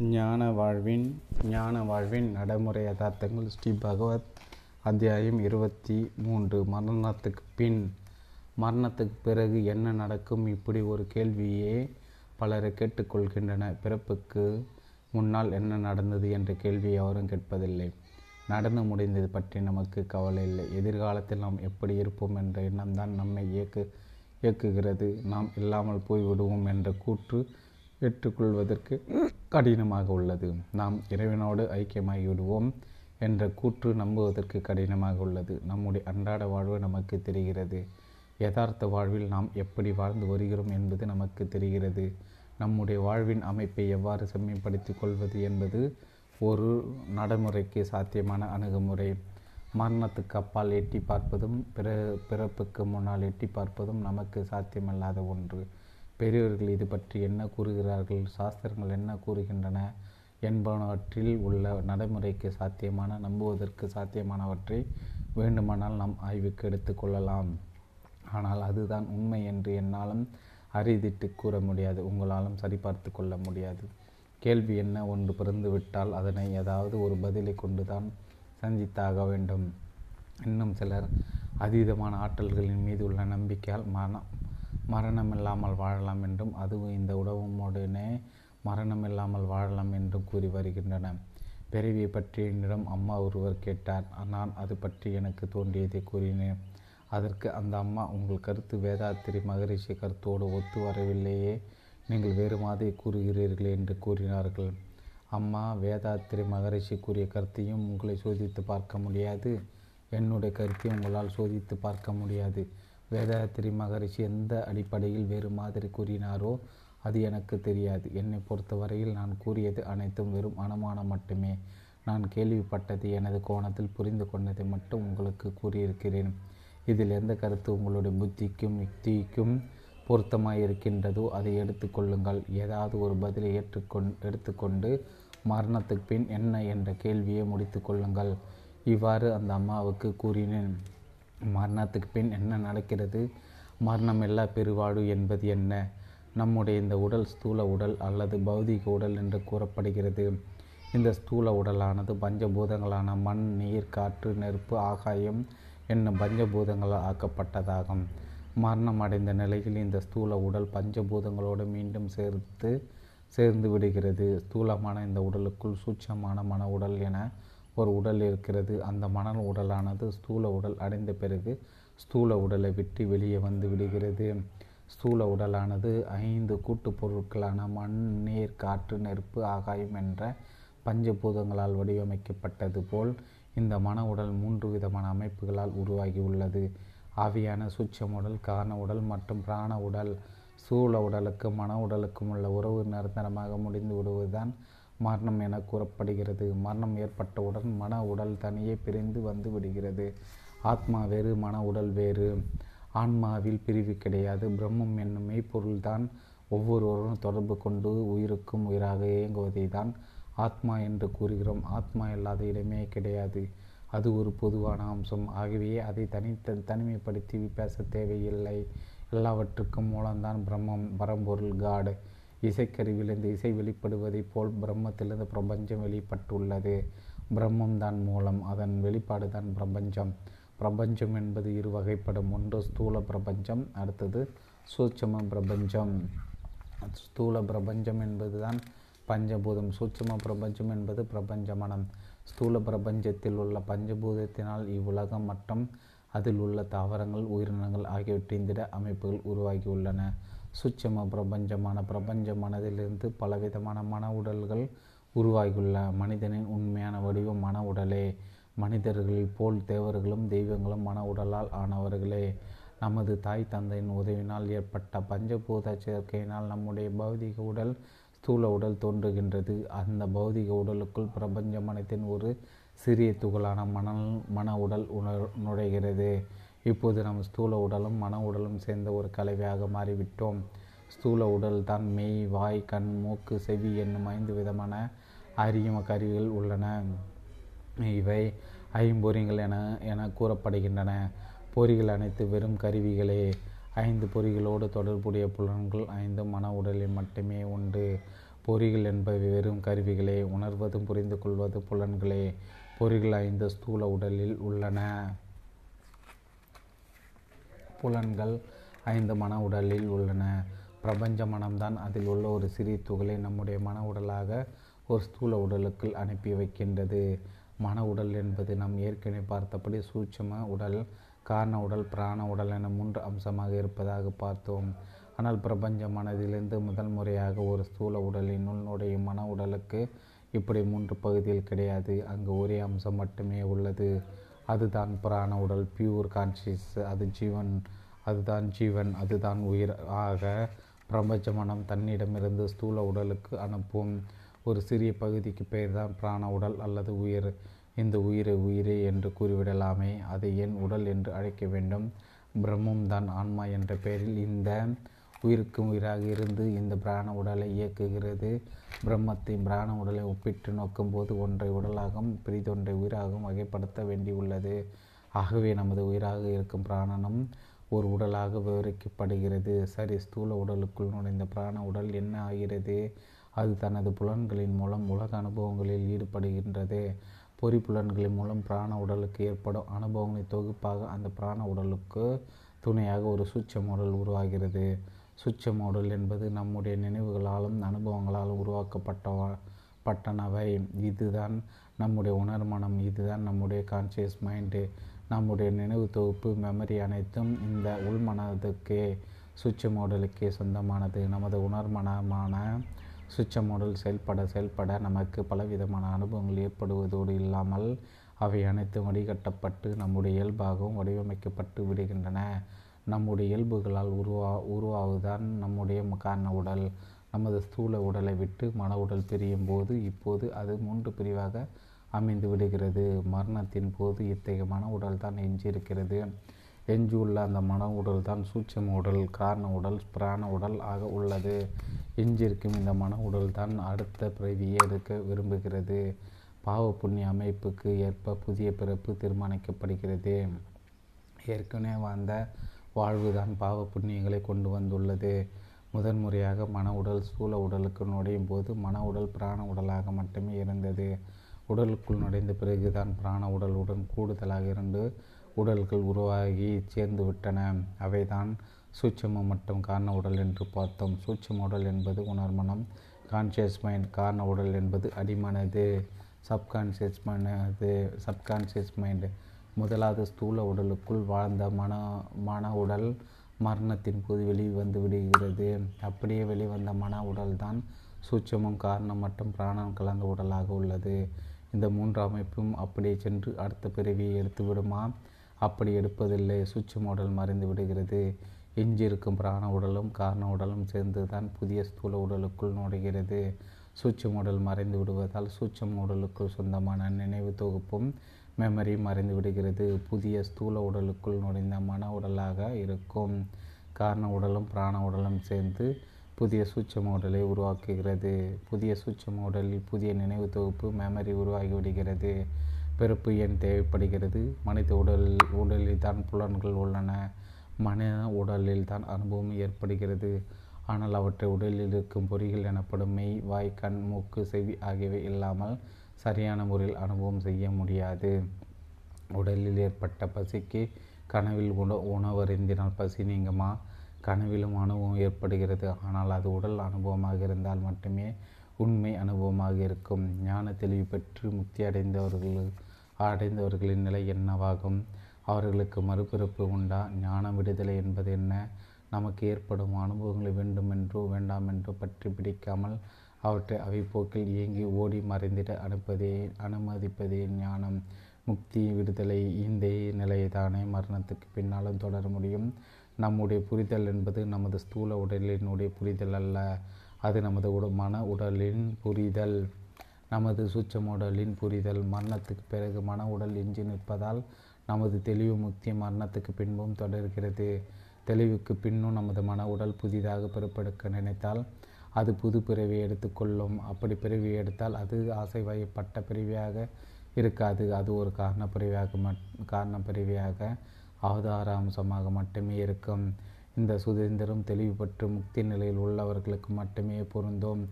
ஞான வாழ்வின் ஞான வாழ்வின் நடைமுறை யதார்த்தங்கள் ஸ்ரீ பகவத் அத்தியாயம் இருபத்தி மூன்று. மரணத்துக்கு பின். மரணத்துக்கு பிறகு என்ன நடக்கும்? இப்படி ஒரு கேள்வியே பலரை கேட்டுக்கொள்கின்றன. பிறப்புக்கு முன்னால் என்ன நடந்தது என்ற கேள்வியை யாரும் கேட்பதில்லை. நடந்து முடிந்தது பற்றி நமக்கு கவலை இல்லை. எதிர்காலத்தில் நாம் எப்படி இருப்போம் என்ற எண்ணம்தான் நம்மை இயக்கு இயக்குகிறது. நாம் இல்லாமல் போய்விடுவோம் என்ற கூற்று ஏற்றுக்கொள்வதற்கு கடினமாக உள்ளது. நாம் இறைவனோடு ஐக்கியமாகி விடுவோம் என்ற கூற்று நம்புவதற்கு கடினமாக உள்ளது. நம்முடைய அன்றாட வாழ்வு நமக்கு தெரிகிறது. யதார்த்த வாழ்வில் நாம் எப்படி வாழ்ந்து வருகிறோம் என்பது நமக்கு தெரிகிறது. நம்முடைய வாழ்வின் அமைப்பை எவ்வாறு செம்மைப்படுத்தி கொள்வது என்பது ஒரு நடைமுறைக்கு சாத்தியமான அணுகுமுறை. மரணத்துக்கு அப்பால் எட்டி பார்ப்பதும் பிற பிறப்புக்கு முன்னால் எட்டி பார்ப்பதும் நமக்கு சாத்தியமல்லாத ஒன்று. பெரியவர்கள் இது பற்றி என்ன கூறுகிறார்கள்? சாஸ்திரங்கள் என்ன கூறுகின்றன? என்பனவற்றில் உள்ள நடைமுறைக்கு சாத்தியமான நம்புவதற்கு சாத்தியமானவற்றை வேண்டுமானால் நாம் ஆய்வுக்கு எடுத்துக்கொள்ளலாம் ஆனால் அதுதான் உண்மை என்று என்னாலும் அரிதிட்டு கூற முடியாது. உங்களாலும் சரிபார்த்து கொள்ள முடியாது. கேள்வி என்ன? ஒன்று பிறந்துவிட்டால் அதனை ஏதாவது ஒரு பதிலை கொண்டுதான் சந்தித்தாக வேண்டும். இன்னும் சிலர் அதீதமான ஆற்றல்களின் மீது உள்ள நம்பிக்கையால் மரணம் மரணமில்லாமல் வாழலாம் என்றும் அதுவும் இந்த உடவுமுடனே மரணமில்லாமல் வாழலாம் என்றும் கூறி வருகின்றன. பிறவியை பற்றி என்னிடம் அம்மா ஒருவர் கேட்டார். நான் அது பற்றி எனக்கு தோன்றியதை கூறினேன். அதற்கு அந்த அம்மா உங்கள் கருத்து வேதாத்திரி மகரிஷி கருத்தோடு ஒத்து வரவில்லையே நீங்கள் வேறு மாதிரி கூறுகிறீர்கள் என்று கூறினார்கள். அம்மா வேதாத்திரி மகரிஷி கூறிய கருத்தையும் உங்களை சோதித்து பார்க்க முடியாது. என்னுடைய கருத்தையும் உங்களால் சோதித்து பார்க்க முடியாது. வேதாத்திரி மகரிஷி எந்த அடிப்படையில் வேறு மாதிரி கூறினாரோ அது எனக்கு தெரியாது. என்னை பொறுத்தவரையில் நான் கூறியது அனைத்தும் வெறும் அனுமானம் மட்டுமே. நான் கேள்விப்பட்டது எனது கோணத்தில் புரிந்து கொண்டதை மட்டும் உங்களுக்கு கூறியிருக்கிறேன். இதில் எந்த கருத்து உங்களுடைய புத்திக்கும் யுக்திக்கும் பொருத்தமாக இருக்கின்றதோ அதை எடுத்துக்கொள்ளுங்கள் ஏதாவது ஒரு பதிலை ஏற்றுக்கொண் எடுத்துக்கொண்டு மரணத்துக்கு பின் என்ன என்ற கேள்வியை முடித்து கொள்ளுங்கள். இவ்வாறு அந்த அம்மாவுக்கு கூறினேன். மரணத்துக்கு பின் என்ன நடக்கிறது? மரணம் எல்லா பெருவாழ்வு என்பது என்ன? நம்முடைய இந்த உடல் ஸ்தூல உடல் அல்லது பௌதிக உடல் என்று கூறப்படுகிறது. இந்த ஸ்தூல உடலானது பஞ்சபூதங்களான மண் நீர் காற்று நெருப்பு ஆகாயம் என்னும் பஞ்சபூதங்களால் ஆக்கப்பட்டதாகும். மரணம் அடைந்த நிலையில் இந்த ஸ்தூல உடல் பஞ்சபூதங்களோடு மீண்டும் சேர்த்து சேர்ந்து விடுகிறது. ஸ்தூலமான இந்த உடலுக்குள் சூட்சமான மன உடல் என ஒரு உடல் இருக்கிறது. அந்த மணல் உடலானது ஸ்தூல உடல் அடைந்த பிறகு ஸ்தூல உடலை விட்டு வெளியே வந்து விடுகிறது. ஸ்தூல உடலானது ஐந்து கூட்டுப் பொருட்களான மண் நீர் காற்று நெருப்பு ஆகாயம் என்ற பஞ்சபூதங்களால் வடிவமைக்கப்பட்டது போல் இந்த மன உடல் மூன்று விதமான அமைப்புகளால் உருவாகியுள்ளது ஆவியான சுச்சம் உடல் காரண உடல் மற்றும் பிராண உடல். சூழ உடலுக்கு மன உடலுக்கும் உள்ள உறவு நிரந்தரமாக முடிந்து விடுவதுதான் மரணம் என கூறப்படுகிறது. மரணம் ஏற்பட்டவுடன் மன உடல் தனியே பிரிந்து வந்து விடுகிறது. ஆத்மா வேறு மன உடல் வேறு. ஆன்மாவில் பிரிவு கிடையாது. பிரம்மம் என்னும் மெய்ப்பொருள்தான் ஒவ்வொருவரும் தொடர்பு கொண்டு உயிருக்கும் உயிராக இயங்குவதை தான் ஆத்மா என்று கூறுகிறோம். ஆத்மா இல்லாத இடமே கிடையாது. அது ஒரு பொதுவான அம்சம். ஆகவே அதை தனித்த தனிமைப்படுத்தி பேச தேவையில்லை. எல்லாவற்றுக்கும் மூலம்தான் பிரம்மம் பரம்பொருள் காடு. இசைக்கருவிலிருந்து இசை வெளிப்படுவதைப் போல் பிரம்மத்திலிருந்து பிரபஞ்சம் வெளிப்பட்டுள்ளது. பிரம்மம் தான் மூலம் அதன் வெளிப்பாடு தான் பிரபஞ்சம். பிரபஞ்சம் என்பது இரு வகைப்படும். ஒன்று ஸ்தூல பிரபஞ்சம் அடுத்தது சூட்சம பிரபஞ்சம். ஸ்தூல பிரபஞ்சம் என்பது தான் பஞ்சபூதம். சூட்சம பிரபஞ்சம் என்பது பிரபஞ்ச மனம் ஸ்தூல பிரபஞ்சத்தில் உள்ள பஞ்சபூதத்தினால் இவ்வுலகம் மற்றும் அதில் உள்ள தாவரங்கள் உயிரினங்கள் ஆகியவற்றின் திட அமைப்புகள் உருவாகியுள்ளன. சுட்சம பிரபஞ்சமான பிரபஞ்ச மனதிலிருந்து பலவிதமான மன உடல்கள் உருவாகியுள்ள மனிதனின் உண்மையான வடிவம் மன உடலே. மனிதர்களில் போல் தேவர்களும் தெய்வங்களும் மன உடலால் ஆனவர்களே. நமது தாய் தந்தையின் உதவினால் ஏற்பட்ட பஞ்சபூத சேர்க்கையினால் நம்முடைய பௌதிக உடல் ஸ்தூல உடல் தோன்றுகின்றது. அந்த பௌதிக உடலுக்குள் பிரபஞ்ச மனத்தின் ஒரு சிறிய துகளான மணல் மன உடல் உணர் நுழைகிறது. இப்போது நாம் ஸ்தூல உடலும் மன உடலும் சேர்ந்த ஒரு கலவையாக மாறிவிட்டோம். ஸ்தூல உடல் தான் மெய் வாய் கண் மூக்கு செவி என்னும் ஐந்து விதமான அறியும் கருவிகள் உள்ளன. இவை ஐம்பொறிகள் என என கூறப்படுகின்றன. பொறிகள் அனைத்து வெறும் கருவிகளே. ஐந்து பொறிகளோடு தொடர்புடைய புலன்கள் ஐந்து மன உடலில் மட்டுமே உண்டு. பொறிகள் என்பவை வெறும் கருவிகளே. உணர்வதும் புரிந்து கொள்வது புலன்களே. பொறிகள் ஐந்து ஸ்தூல உடலில் உள்ளன. புலன்கள் ஐந்து மன உடலில் உள்ளன. பிரபஞ்ச மனம்தான் அதில் உள்ள ஒரு சிறிய துகளை நம்முடைய மன உடலாக ஒரு ஸ்தூல உடலுக்குள் அனுப்பி வைக்கின்றது. மன உடல் என்பது நாம் ஏற்கனவே பார்த்தபடி சூட்சம உடல் காரண உடல் பிராண உடல் என மூன்று அம்சமாக இருப்பதாக பார்த்தோம். ஆனால் பிரபஞ்ச மனதிலிருந்து முதல் முறையாக ஒரு ஸ்தூல உடலின் உள்நுடைய மன உடலுக்கு இப்படி மூன்று பகுதியில் கிடையாது. அங்கு ஒரே அம்சம் மட்டுமே உள்ளது. அதுதான் பிராண உடல் பியூர் கான்சியஸ் அது ஜீவன் அதுதான் ஜீவன் அதுதான் உயிர். ஆக பிரபஞ்ச மனம் தன்னிடமிருந்து ஸ்தூல உடலுக்கு அனுப்பும் ஒரு சிறிய பகுதிக்கு பெயர் தான் பிராண உடல் அல்லது உயிர். இந்த உயிரை உயிரே என்று கூறிவிடலாமே. அதை ஏன் உடல் என்று அழைக்க வேண்டும். பிரம்மம் தான் ஆன்மா என்ற பெயரில் இந்த உயிருக்கும் உயிராக இருந்து இந்த பிராண உடலை இயக்குகிறது. பிரம்மத்தை பிராண உடலை ஒப்பிட்டு நோக்கும்போது ஒன்றை உடலாகவும் பிரிதொன்றை உயிராகவும் வகைப்படுத்த வேண்டியுள்ளது. ஆகவே நமது உயிராக இருக்கும் பிராணனும் ஒரு உடலாக விவரிக்கப்படுகிறது. சரி ஸ்தூல உடலுக்குள் நுழைந்த பிராண உடல் என்ன ஆகிறது? அது தனது புலன்களின் மூலம் உலக அனுபவங்களில் ஈடுபடுகின்றது. பொறி புலன்களின் மூலம் பிராண உடலுக்கு ஏற்படும் அனுபவங்களின் தொகுப்பாக அந்த பிராண உடலுக்கு துணையாக ஒரு சூட்சம் உடல் உருவாகிறது. சுச்சம் உடல் என்பது நம்முடைய நினைவுகளாலும் அனுபவங்களாலும் உருவாக்கப்பட்ட பட்டனவை. இதுதான் நம்முடைய உணர்மனம். இதுதான் நம்முடைய கான்சியஸ் மைண்டு நம்முடைய நினைவு தொகுப்பு மெமரி அனைத்தும் இந்த உள்மனதுக்கே சுவிட்ச மாடலுக்கே சொந்தமானது. நமது உணர்மனமான சுவிட்ச மாடல் செயல்பட செயல்பட நமக்கு பலவிதமான அனுபவங்கள் ஏற்படுவதோடு இல்லாமல் அவை அனைத்தும் வடிகட்டப்பட்டு நம்முடைய இயல்பாகவும் வடிவமைக்கப்பட்டு விடுகின்றன. நம்முடைய இயல்புகளால் உருவா உருவாவதுதான் நம்முடைய காரண உடல். நமது ஸ்தூல உடலை விட்டு மன உடல் பிரியும் போது இப்போது அது மூன்று பிரிவாக அமைந்து விடுகிறது. மரணத்தின் போது இத்தகைய மன உடல் தான் எஞ்சியிருக்கிறது. எஞ்சியுள்ள அந்த மன உடல் தான் சூட்சம உடல் காரண உடல் பிராண உடல் ஆக உள்ளது. எஞ்சிருக்கும் இந்த மன உடல் தான் அடுத்த பிறவியை எடுக்க விரும்புகிறது. பாவ புண்ணிய அமைப்புக்கு ஏற்ப புதிய பிறப்பு தீர்மானிக்கப்படுகிறது. ஏற்கனவே வாழ்ந்த வாழ்வுதான் பாவ புண்ணியங்களை கொண்டு வந்துள்ளது. முதன்முறையாக மன உடல் சூழ உடலுக்கு நுழையும் போது மன உடல் பிராண உடலாக மட்டுமே இருந்தது. உடலுக்குள் நுழைந்த பிறகுதான் பிராண உடலுடன் கூடுதலாக இரண்டு உடல்கள் உருவாகி சேர்ந்து விட்டன. அவைதான் சூட்சம மற்றும் காரண உடல் என்று பார்த்தோம். சூட்சம உடல் என்பது உணர்மனம் கான்சியஸ் மைண்ட் காரண உடல் என்பது அடிமனது. சப்கான்சியஸ் மனது சப்கான்சியஸ் மைண்டு முதலாவது ஸ்தூல உடலுக்குள் வாழ்ந்த மன மன உடல் மரணத்தின் போது வெளிவந்து விடுகிறது. அப்படியே வெளிவந்த மன உடல்தான் சூட்சமும் காரணம் மற்றும் பிராணம் கலந்த உடலாக உள்ளது. இந்த மூன்று அமைப்பும் அப்படியே சென்று அடுத்த பிறவியை எடுத்து விடுமா? அப்படி எடுப்பதில்லை. சூட்சம உடல் மறைந்து விடுகிறது. எஞ்சியிருக்கும் பிராண உடலும் காரண உடலும் சேர்ந்து தான் புதிய ஸ்தூல உடலுக்குள் நுழைகிறது. சூட்சம் உடல் மறைந்து விடுவதால் சூட்சம் உடலுக்குள் சொந்தமான நினைவு தொகுப்பும் மெமரி மறைந்து விடுகிறது புதிய ஸ்தூல உடலுக்குள் நுழைந்த மன உடலாக இருக்கும். காரண உடலும் பிராண உடலும் சேர்ந்து புதிய சூட்சம உடலை உருவாக்குகிறது. புதிய சூட்சம உடலில் புதிய நினைவு தொகுப்பு மெமரி உருவாகிவிடுகிறது. பிறப்பு எண் தேவைப்படுகிறது? மனித உடல் உடலில் தான் புலன்கள் உள்ளன. மனித உடலில் தான் அனுபவம் ஏற்படுகிறது. ஆனால் அவற்றை உடலில் இருக்கும் பொறிகள் எனப்படும் மெய் வாய் கண் மூக்கு செவி ஆகியவை இல்லாமல் சரியான முறையில் அனுபவம் செய்ய முடியாது. உடலில் ஏற்பட்ட பசிக்கு கனவில் உண உணவருந்தினால் பசி நீங்குமா? கனவிலும் அனுபவம் ஏற்படுகிறது. ஆனால் அது உடல் அனுபவமாக இருந்தால் மட்டுமே உண்மை அனுபவமாக இருக்கும். ஞான தெளிவு பெற்று முக்தி அடைந்தவர்கள் அடைந்தவர்களின் நிலை என்னவாகும்? அவர்களுக்கு மறுபிறப்பு உண்டா? ஞான விடுதலை என்பது என்ன? நமக்கு ஏற்படும் அனுபவங்களை வேண்டுமென்றோ வேண்டாமென்றோ பற்றி பிடிக்காமல் அவற்றை அவைப்போக்கில் இயங்கி ஓடி மறைந்திட அனுப்பதே அனுமதிப்பதே ஞானம். முக்தி விடுதலை இந்த நிலையைதானே மரணத்துக்கு பின்னாலும் தொடர முடியும். நம்முடைய புரிதல் என்பது நமது ஸ்தூல உடலினுடைய புரிதல் அல்ல. அது நமது உட மன உடலின் புரிதல். நமது சூட்சம் உடலின் புரிதல் மரணத்துக்கு பிறகு மன உடல் எஞ்சி நிற்பதால் நமது தெளிவு முக்தி மரணத்துக்கு பின்பும் தொடர்கிறது. தெளிவுக்கு பின்னும் நமது மன உடல் புதிதாக பிறப்பெடுக்க நினைத்தால் அது புது பிறவியை எடுத்துக்கொள்ளும். அப்படி பிறவி எடுத்தால் அது ஆசை வயப்பட்ட பிறவியாக இருக்காது. அது ஒரு காரண பிறவியாக மட் காரண பிறவியாக அவதார அம்சமாக மட்டுமே இருக்கும். இந்த சுதந்திரம் தெளிவுபட்டு முக்தி நிலையில் உள்ளவர்களுக்கு மட்டுமே பொருந்தும்.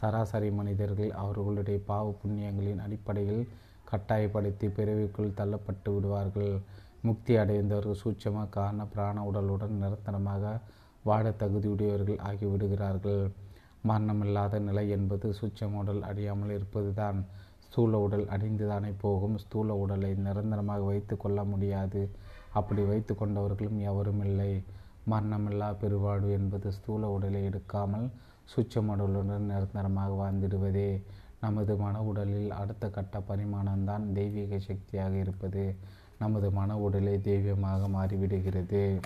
சராசரி மனிதர்கள் அவர்களுடைய பாவ புண்ணியங்களின் அடிப்படையில் கட்டாயப்படுத்தி பிறவிக்குள் தள்ளப்பட்டு விடுவார்கள். முக்தி அடைந்தவர்கள் சூட்சமாக காரண பிராண உடலுடன் நிரந்தரமாக வாழ தகுதியுடையவர்கள் ஆகிவிடுகிறார்கள். மரணமில்லாத நிலை என்பது சுச்சம் உடல் அழியாமல் இருப்பதுதான். ஸ்தூல உடல் அழிந்துதானே போகும். ஸ்தூல உடலை நிரந்தரமாக வைத்து கொள்ள முடியாது. அப்படி வைத்து கொண்டவர்களும் எவரும் இல்லை. மரணமில்லா பெருவாழ்வு என்பது ஸ்தூல உடலை எடுக்காமல் சுச்சம் உடலுடன் நிரந்தரமாக வாழ்ந்திடுவதே. நமது மன உடலில் அடுத்த கட்ட பரிமாணம்தான் தெய்வீக சக்தியாக இருப்பது. நமது மன உடலை தெய்வமாக மாறிவிடுகிறது.